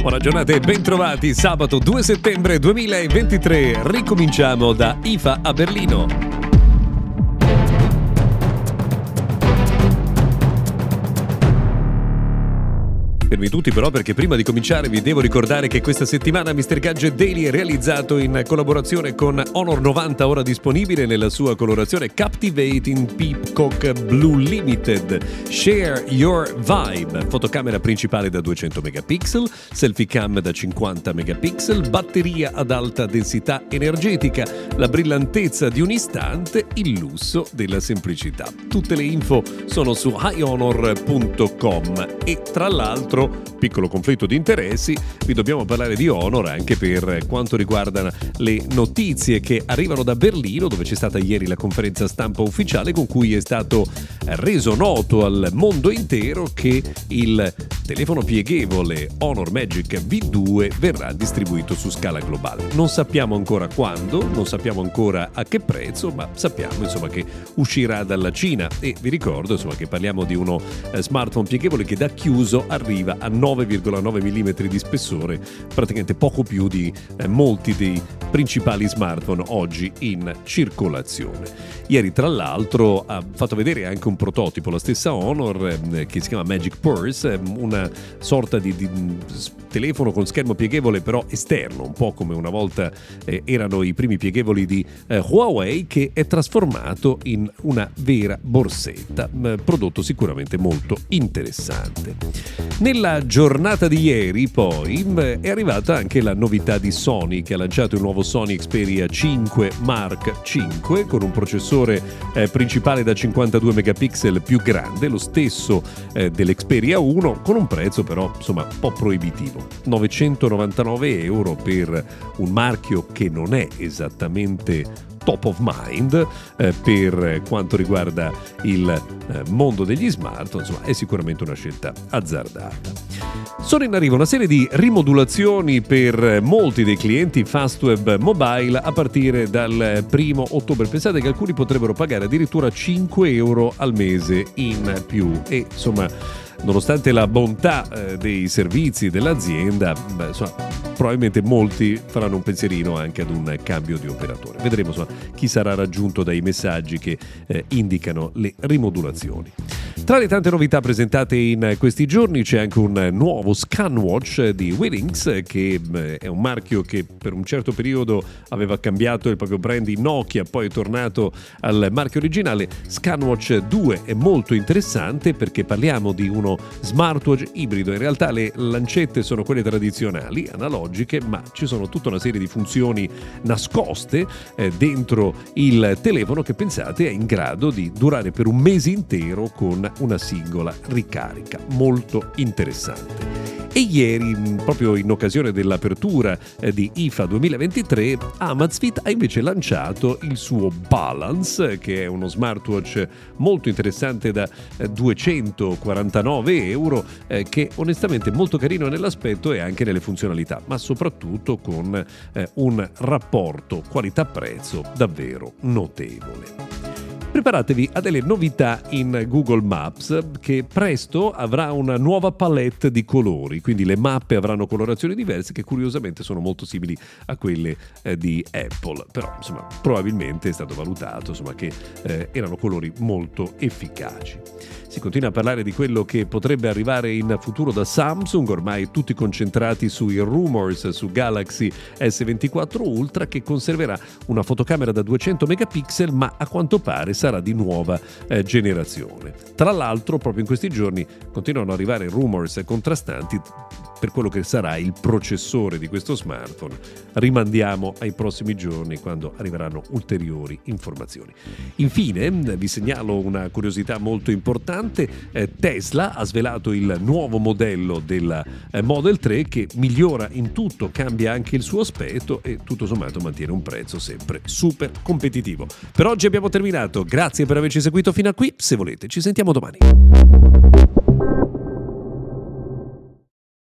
Buona giornata e bentrovati. Sabato 2 settembre 2023. Ricominciamo da IFA a Berlino. Fermi tutti però perché prima di cominciare vi devo ricordare che questa settimana Mr. Gadget Daily è realizzato in collaborazione con Honor 90 ora disponibile nella sua colorazione Captivating Peacock Blue Limited. Share your vibe. Fotocamera principale da 200 megapixel, selfie cam da 50 megapixel, batteria ad alta densità energetica, la brillantezza di un istante, il lusso della semplicità. Tutte le info sono su highhonor.com e tra l'altro piccolo conflitto di interessi, vi dobbiamo parlare di Honor anche per quanto riguarda le notizie che arrivano da Berlino, dove c'è stata ieri la conferenza stampa ufficiale con cui è stato reso noto al mondo intero che il telefono pieghevole Honor Magic V2 verrà distribuito su scala globale. Non sappiamo ancora quando, non sappiamo ancora a che prezzo, ma sappiamo insomma che uscirà dalla Cina e vi ricordo insomma che parliamo di uno eh, smartphone pieghevole che da chiuso arriva a 9,9 mm di spessore, praticamente poco più di eh, molti dei principali smartphone oggi in circolazione. Ieri tra l'altro ha fatto vedere anche un prototipo, la stessa Honor eh, che si chiama Magic Purse, eh, una sorta di, di, telefono con schermo pieghevole però esterno, un po' come una volta eh, erano i primi pieghevoli di eh, Huawei che è trasformato in una vera borsetta, prodotto sicuramente molto interessante. Nella giornata di ieri poi è arrivata anche la novità di Sony che ha lanciato il nuovo Sony Xperia 5 Mark 5 con un processore eh, principale da 52 megapixel più grande, lo stesso eh, dell'Xperia 1 con un prezzo però insomma un po' proibitivo. 999 euro per un marchio che non è esattamente top of mind eh, per quanto riguarda il eh, mondo degli smartphone, insomma è sicuramente una scelta azzardata. Sono in arrivo una serie di rimodulazioni per molti dei clienti Fastweb Mobile a partire dal primo ottobre. Pensate che alcuni potrebbero pagare addirittura 5 euro al mese in più e insomma nonostante la bontà eh, dei servizi dell'azienda, beh, insomma, probabilmente molti faranno un pensierino anche ad un cambio di operatore. Vedremo insomma, chi sarà raggiunto dai messaggi che eh, indicano le rimodulazioni. Tra le tante novità presentate in questi giorni c'è anche un nuovo ScanWatch di Willings, che eh, è un marchio che per un certo periodo aveva cambiato il proprio brand in Nokia, poi è tornato al marchio originale. ScanWatch 2 è molto interessante perché parliamo di uno smartwatch ibrido. In realtà le lancette sono quelle tradizionali, analogiche, ma ci sono tutta una serie di funzioni nascoste eh, dentro il telefono che pensate è in grado di durare per un mese intero con una singola ricarica. Molto interessante. E ieri, proprio in occasione dell'apertura eh, di IFA 2023, Amazfit ha invece lanciato il suo Balance, che è uno smartwatch molto interessante da 249 eh, euro, eh, che onestamente è molto carino nell'aspetto e anche nelle funzionalità, ma soprattutto con un rapporto qualità-prezzo davvero notevole preparatevi a delle novità in Google Maps che presto avrà una nuova palette di colori, quindi le mappe avranno colorazioni diverse che curiosamente sono molto simili a quelle eh, di Apple, però insomma probabilmente è stato valutato insomma, che eh, erano colori molto efficaci. Si continua a parlare di quello che potrebbe arrivare in futuro da Samsung, ormai tutti concentrati sui rumors su Galaxy S24 Ultra che conserverà una fotocamera da 200 megapixel ma a quanto pare sarà di nuova eh, generazione. Tra l'altro proprio in questi giorni continuano ad arrivare rumors contrastanti per quello che sarà il processore di questo smartphone rimandiamo ai prossimi giorni quando arriveranno ulteriori informazioni. Infine vi segnalo una curiosità molto importante, eh, Tesla ha svelato il nuovo modello del eh, Model 3 che migliora in tutto, cambia anche il suo aspetto e tutto sommato mantiene un prezzo sempre super competitivo. Per oggi abbiamo terminato, grazie per averci seguito fino a qui, se volete ci sentiamo domani.